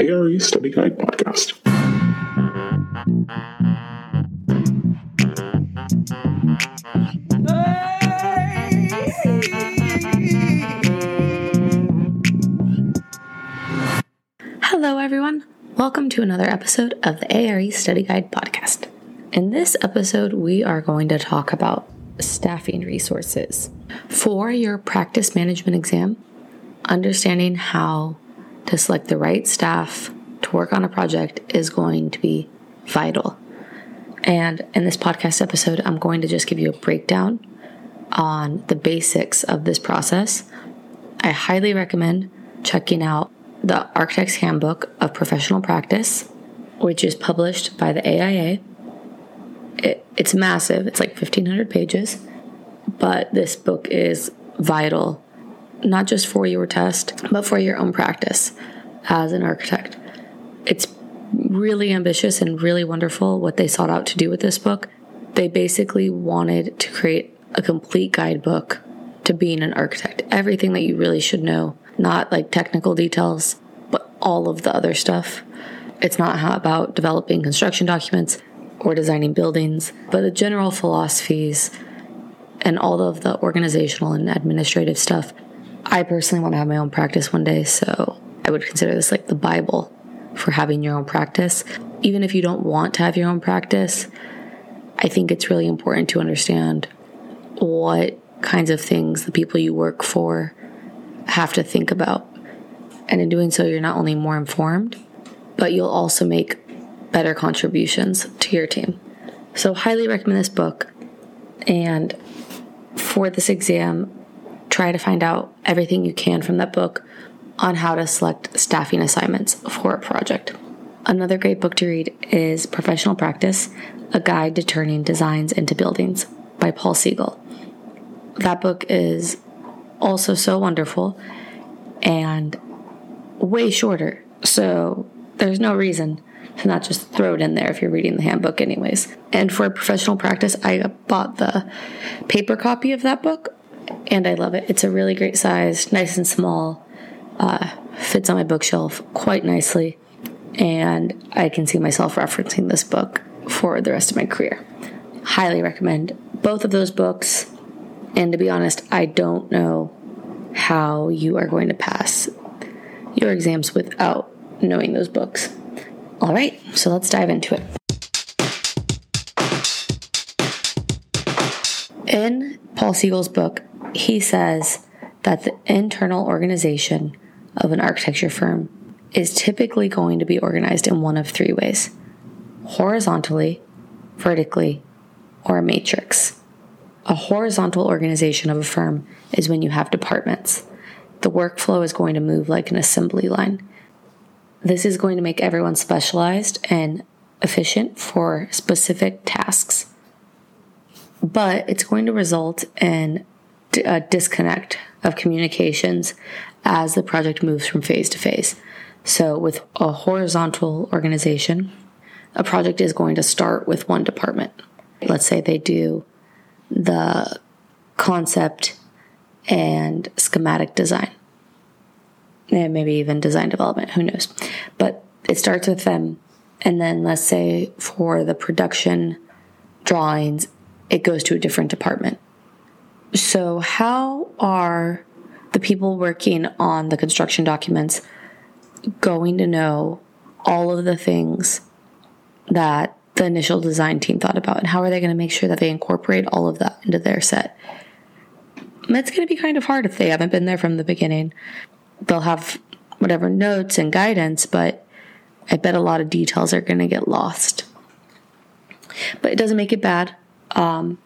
ARE Study Guide podcast. Hello, everyone. Welcome to another episode of the ARE Study Guide podcast. In this episode, we are going to talk about staffing resources. For your practice management exam, understanding how to select the right staff to work on a project is going to be vital. And in this podcast episode, I'm going to just give you a breakdown on the basics of this process. I highly recommend checking out the Architect's Handbook of Professional Practice, which is published by the AIA. It, it's massive, it's like 1,500 pages, but this book is vital, not just for your test, but for your own practice as an architect. It's really ambitious and really wonderful what they sought out to do with this book. They basically wanted to create a complete guidebook to being an architect. Everything that you really should know, not like technical details, but all of the other stuff. It's not about developing construction documents or designing buildings, but the general philosophies and all of the organizational and administrative stuff. I personally want to have my own practice one day, so I would consider this like the Bible for having your own practice. Even if you don't want to have your own practice, I think it's really important to understand what kinds of things the people you work for have to think about. And in doing so, you're not only more informed, but you'll also make better contributions to your team. So, highly recommend this book. And for this exam, try to find out everything you can from that book on how to select staffing assignments for a project. Another great book to read is Professional Practice A Guide to Turning Designs into Buildings by Paul Segal. That book is also so wonderful and way shorter. So there's no reason to not just throw it in there if you're reading the handbook, anyways. And for professional practice, I bought the paper copy of that book and I love it. It's a really great size, nice and small, uh, fits on my bookshelf quite nicely, and I can see myself referencing this book for the rest of my career. Highly recommend both of those books. And to be honest, I don't know how you are going to pass your exams without knowing those books. All right, so let's dive into it. In Paul Segal's book, he says that the internal organization of an architecture firm is typically going to be organized in one of three ways horizontally, vertically, or a matrix. A horizontal organization of a firm is when you have departments. The workflow is going to move like an assembly line. This is going to make everyone specialized and efficient for specific tasks, but it's going to result in a disconnect of communications as the project moves from phase to phase. So, with a horizontal organization, a project is going to start with one department. Let's say they do the concept and schematic design, and maybe even design development, who knows. But it starts with them, and then let's say for the production drawings, it goes to a different department. So, how are the people working on the construction documents going to know all of the things that the initial design team thought about? And how are they going to make sure that they incorporate all of that into their set? That's going to be kind of hard if they haven't been there from the beginning. They'll have whatever notes and guidance, but I bet a lot of details are going to get lost. But it doesn't make it bad. Um,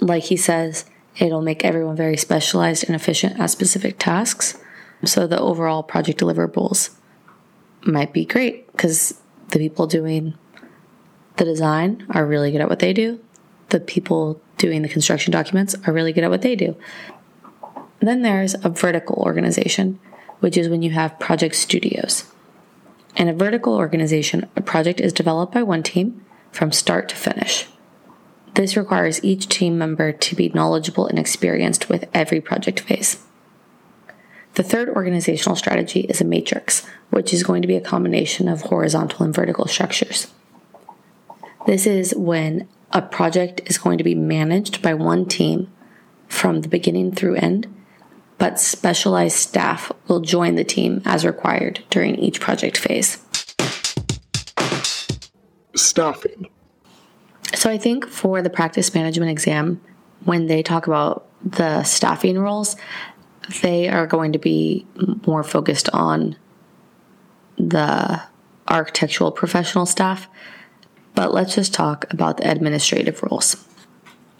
like he says, it'll make everyone very specialized and efficient at specific tasks. So the overall project deliverables might be great because the people doing the design are really good at what they do. The people doing the construction documents are really good at what they do. Then there's a vertical organization, which is when you have project studios. In a vertical organization, a project is developed by one team from start to finish. This requires each team member to be knowledgeable and experienced with every project phase. The third organizational strategy is a matrix, which is going to be a combination of horizontal and vertical structures. This is when a project is going to be managed by one team from the beginning through end, but specialized staff will join the team as required during each project phase. Staffing. So I think for the practice management exam, when they talk about the staffing roles, they are going to be more focused on the architectural professional staff. But let's just talk about the administrative roles.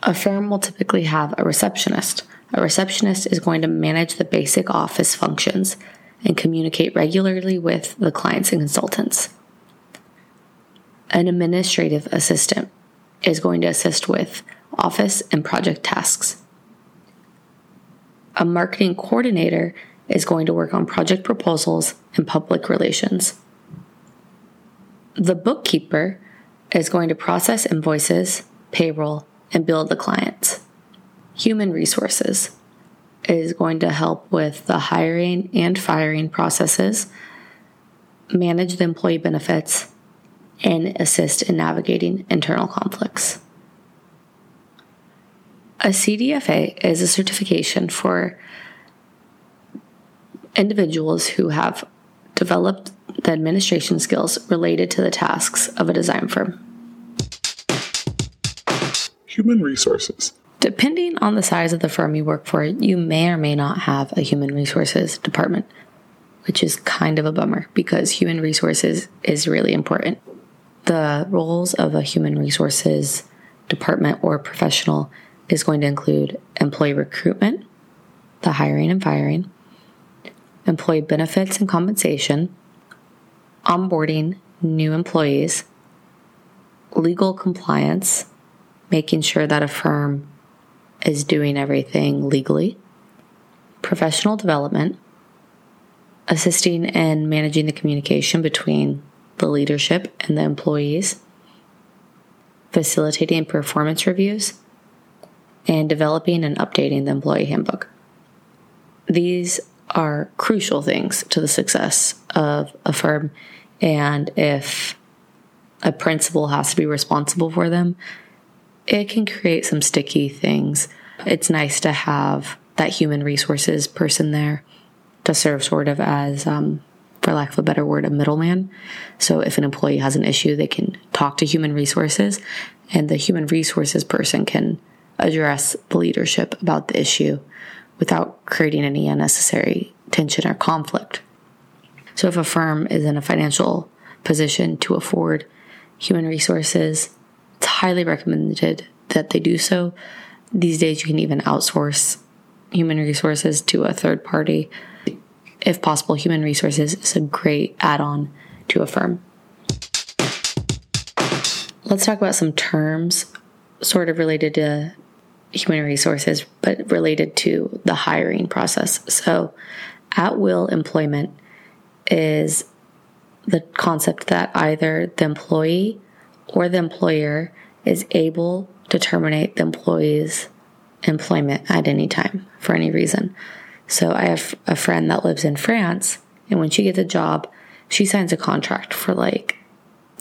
A firm will typically have a receptionist. A receptionist is going to manage the basic office functions and communicate regularly with the clients and consultants. An administrative assistant is going to assist with office and project tasks. A marketing coordinator is going to work on project proposals and public relations. The bookkeeper is going to process invoices, payroll, and bill the clients. Human resources is going to help with the hiring and firing processes, manage the employee benefits, and assist in navigating internal conflicts. A CDFA is a certification for individuals who have developed the administration skills related to the tasks of a design firm. Human resources. Depending on the size of the firm you work for, you may or may not have a human resources department, which is kind of a bummer because human resources is really important. The roles of a human resources department or professional is going to include employee recruitment, the hiring and firing, employee benefits and compensation, onboarding new employees, legal compliance, making sure that a firm is doing everything legally, professional development, assisting in managing the communication between the leadership and the employees, facilitating performance reviews, and developing and updating the employee handbook. These are crucial things to the success of a firm, and if a principal has to be responsible for them, it can create some sticky things. It's nice to have that human resources person there to serve sort of as, um, for lack of a better word, a middleman. So if an employee has an issue, they can talk to human resources, and the human resources person can address the leadership about the issue without creating any unnecessary tension or conflict. So, if a firm is in a financial position to afford human resources, it's highly recommended that they do so. These days, you can even outsource human resources to a third party. If possible, human resources is a great add on to a firm. Let's talk about some terms sort of related to human resources, but related to the hiring process. So, at will employment is the concept that either the employee or the employer is able to terminate the employee's employment at any time for any reason. So, I have a friend that lives in France, and when she gets a job, she signs a contract for like,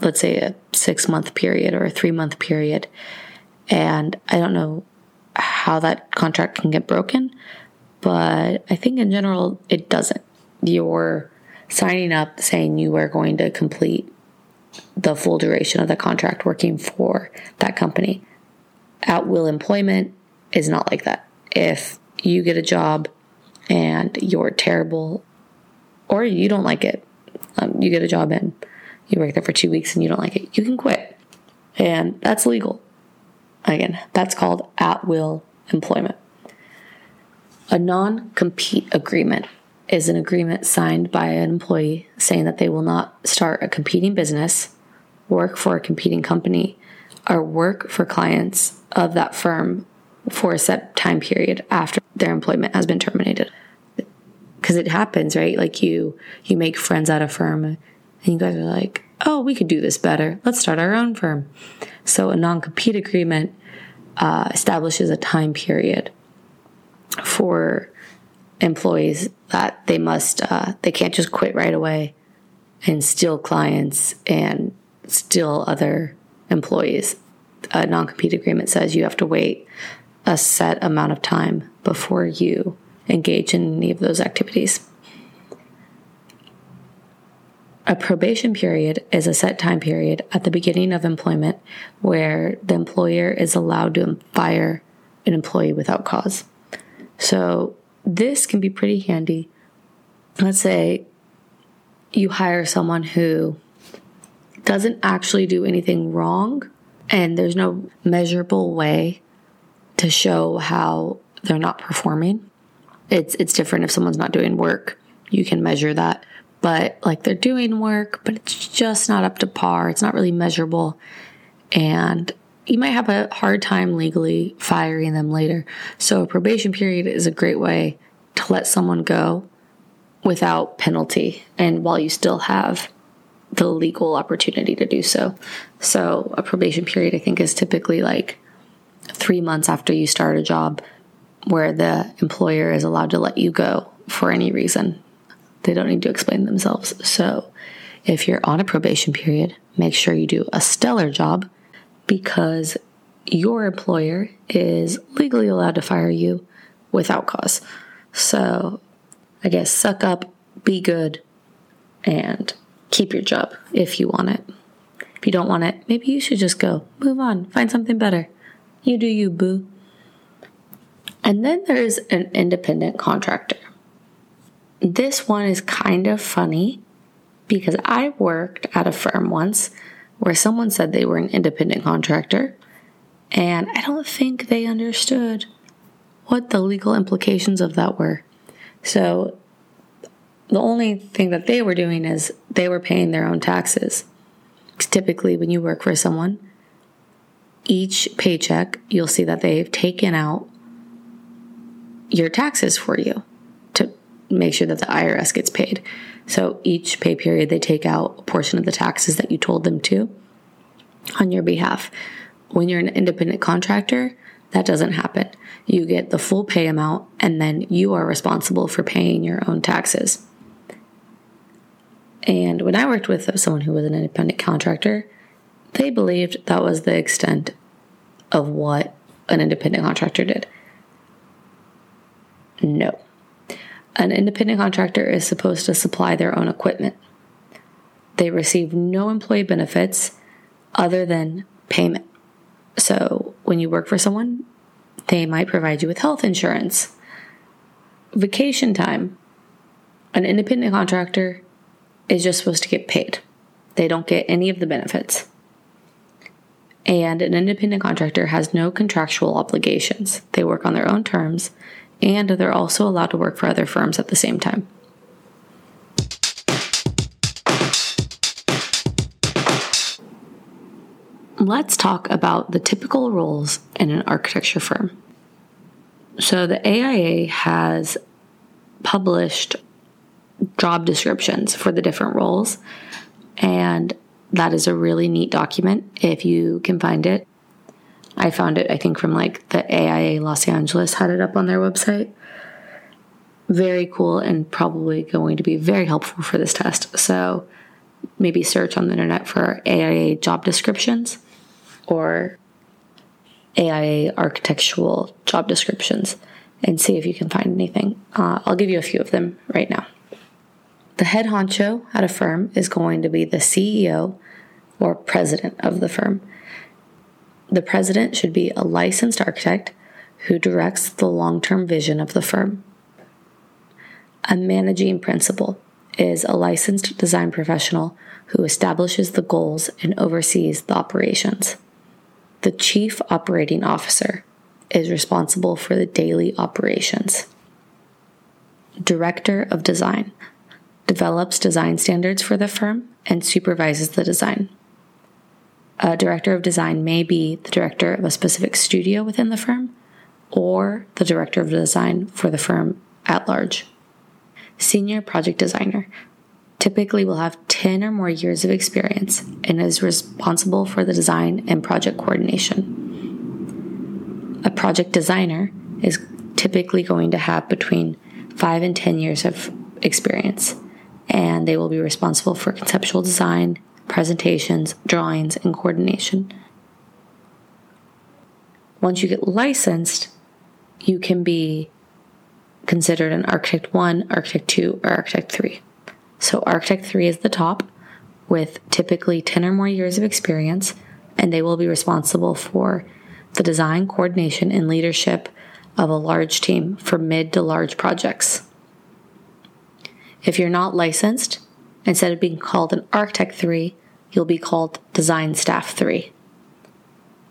let's say, a six month period or a three month period. And I don't know how that contract can get broken, but I think in general it doesn't. You're signing up saying you are going to complete the full duration of the contract working for that company. At will employment is not like that. If you get a job and you're terrible or you don't like it, um, you get a job in, you work there for two weeks and you don't like it, you can quit. And that's legal. Again, that's called at will employment. A non compete agreement is an agreement signed by an employee saying that they will not start a competing business, work for a competing company, or work for clients of that firm for a set time period after their employment has been terminated. Because it happens, right? Like you you make friends at a firm and you guys are like, "Oh, we could do this better. Let's start our own firm." So a non-compete agreement uh, establishes a time period for employees that they must uh, they can't just quit right away and steal clients and steal other employees. A non-compete agreement says you have to wait a set amount of time before you engage in any of those activities. A probation period is a set time period at the beginning of employment where the employer is allowed to fire an employee without cause. So, this can be pretty handy. Let's say you hire someone who doesn't actually do anything wrong, and there's no measurable way to show how they're not performing. It's it's different if someone's not doing work. You can measure that but like they're doing work, but it's just not up to par. It's not really measurable. And you might have a hard time legally firing them later. So, a probation period is a great way to let someone go without penalty and while you still have the legal opportunity to do so. So, a probation period, I think, is typically like three months after you start a job where the employer is allowed to let you go for any reason. They don't need to explain themselves. So, if you're on a probation period, make sure you do a stellar job because your employer is legally allowed to fire you without cause. So, I guess suck up, be good, and keep your job if you want it. If you don't want it, maybe you should just go. Move on, find something better. You do you, boo. And then there's an independent contractor. This one is kind of funny because I worked at a firm once where someone said they were an independent contractor, and I don't think they understood what the legal implications of that were. So the only thing that they were doing is they were paying their own taxes. Typically, when you work for someone, each paycheck, you'll see that they've taken out your taxes for you to make sure that the IRS gets paid. So each pay period, they take out a portion of the taxes that you told them to on your behalf. When you're an independent contractor, that doesn't happen. You get the full pay amount, and then you are responsible for paying your own taxes. And when I worked with someone who was an independent contractor, they believed that was the extent of what an independent contractor did. No. An independent contractor is supposed to supply their own equipment. They receive no employee benefits other than payment. So when you work for someone, they might provide you with health insurance, vacation time. An independent contractor is just supposed to get paid. They don't get any of the benefits. And an independent contractor has no contractual obligations. They work on their own terms and they're also allowed to work for other firms at the same time. Let's talk about the typical roles in an architecture firm. So, the AIA has published job descriptions for the different roles, and that is a really neat document if you can find it. I found it, I think, from like the AIA Los Angeles had it up on their website. Very cool and probably going to be very helpful for this test. So maybe search on the internet for AIA job descriptions or AIA architectural job descriptions and see if you can find anything. Uh, I'll give you a few of them right now. The head honcho at a firm is going to be the CEO or president of the firm. The president should be a licensed architect who directs the long term vision of the firm. A managing principal is a licensed design professional who establishes the goals and oversees the operations. The chief operating officer is responsible for the daily operations. Director of design develops design standards for the firm and supervises the design a director of design may be the director of a specific studio within the firm or the director of design for the firm at large. Senior project designer typically will have 10 or more years of experience and is responsible for the design and project coordination. A project designer is typically going to have between five and 10 years of experience. And they will be responsible for conceptual design, presentations, drawings, and coordination. Once you get licensed, you can be considered an Architect 1, Architect 2, or Architect 3. So, Architect 3 is the top with typically 10 or more years of experience, and they will be responsible for the design, coordination, and leadership of a large team for mid to large projects. If you're not licensed, instead of being called an Architect 3, you'll be called Design Staff 3.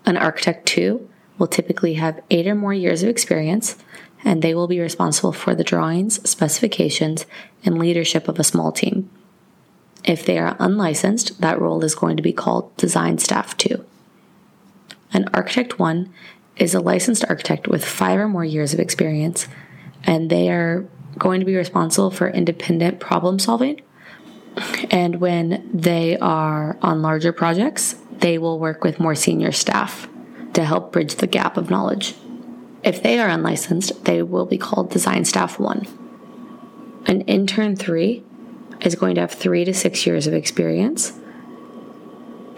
An Architect 2 will typically have eight or more years of experience, and they will be responsible for the drawings, specifications, and leadership of a small team. If they are unlicensed, that role is going to be called Design Staff 2. An Architect 1 is a licensed architect with five or more years of experience, and they are going to be responsible for independent problem solving. And when they are on larger projects, they will work with more senior staff to help bridge the gap of knowledge. If they are unlicensed, they will be called Design Staff 1. An intern 3 is going to have three to six years of experience.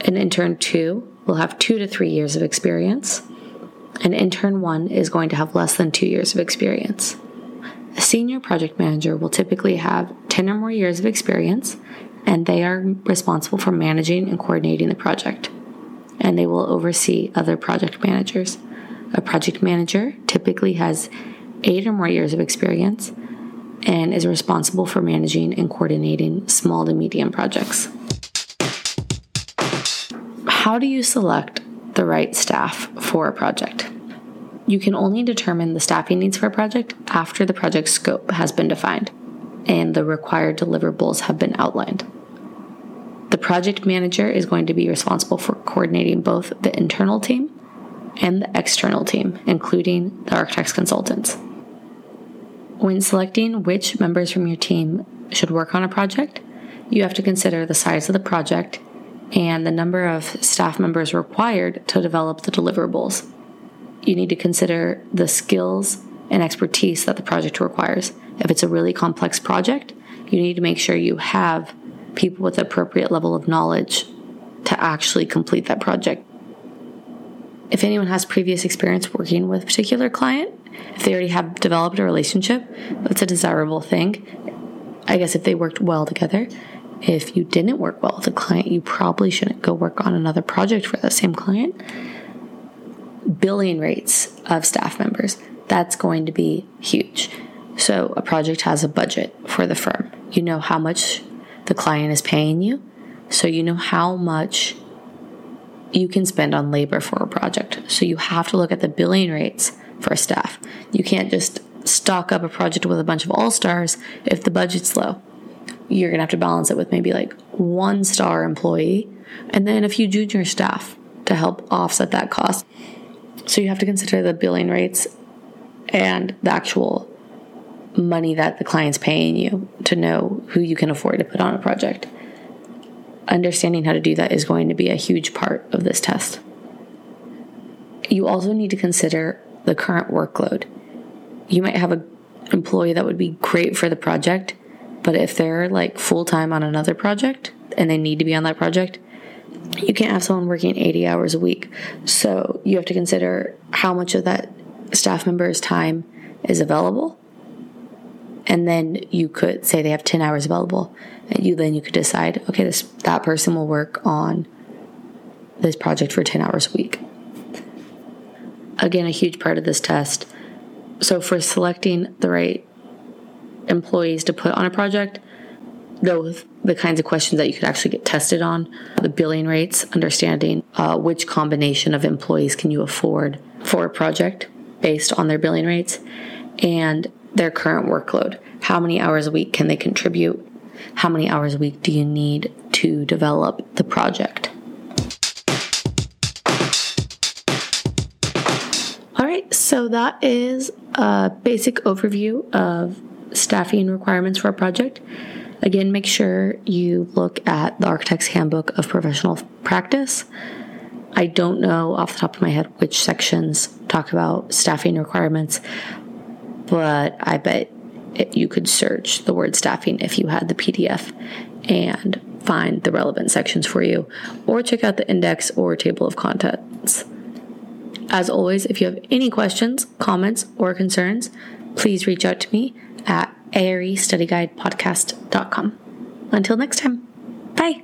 An intern 2 will have two to three years of experience. An intern 1 is going to have less than two years of experience. A senior project manager will typically have 10 or more years of experience, and they are responsible for managing and coordinating the project. And they will oversee other project managers. A project manager typically has eight or more years of experience and is responsible for managing and coordinating small to medium projects. How do you select the right staff for a project? You can only determine the staffing needs for a project after the project scope has been defined and the required deliverables have been outlined. The project manager is going to be responsible for coordinating both the internal team and the external team, including the architect's consultants. When selecting which members from your team should work on a project, you have to consider the size of the project and the number of staff members required to develop the deliverables. You need to consider the skills and expertise that the project requires. If it's a really complex project, you need to make sure you have people with appropriate level of knowledge to actually complete that project. If anyone has previous experience working with a particular client, if they already have developed a relationship, that's a desirable thing. I guess if they worked well together. If you didn't work well with a client, you probably shouldn't go work on another project for the same client. Billing rates of staff members, that's going to be huge. So, a project has a budget for the firm. You know how much the client is paying you, so you know how much you can spend on labor for a project. So, you have to look at the billing rates for staff. You can't just stock up a project with a bunch of all stars if the budget's low. You're going to have to balance it with maybe like one star employee and then a few junior staff to help offset that cost. So you have to consider the billing rates and the actual money that the client's paying you to know who you can afford to put on a project. Understanding how to do that is going to be a huge part of this test. You also need to consider the current workload. You might have an employee that would be great for the project, but if they're like full time on another project and they need to be on that project, you can't have someone working 80 hours a week. So you have to consider how much of that staff member's time is available. And then you could say they have 10 hours available. And you then you could decide, okay, this that person will work on this project for 10 hours a week again, a huge part of this test. So, for selecting the right employees to put on a project, those the kinds of questions that you could actually get tested on the billing rates, understanding uh, which combination of employees can you afford for a project based on their billing rates, and their current workload. How many hours a week can they contribute? How many hours a week do you need to develop the project? All right, so that is a basic overview of staffing requirements for a project. Again, make sure you look at the Architect's Handbook of Professional Practice. I don't know off the top of my head which sections talk about staffing requirements, but I bet it, you could search the word staffing if you had the PDF and find the relevant sections for you, or check out the index or table of contents. As always, if you have any questions, comments, or concerns, please reach out to me at arestudyguidepodcast.com. Until next time, bye.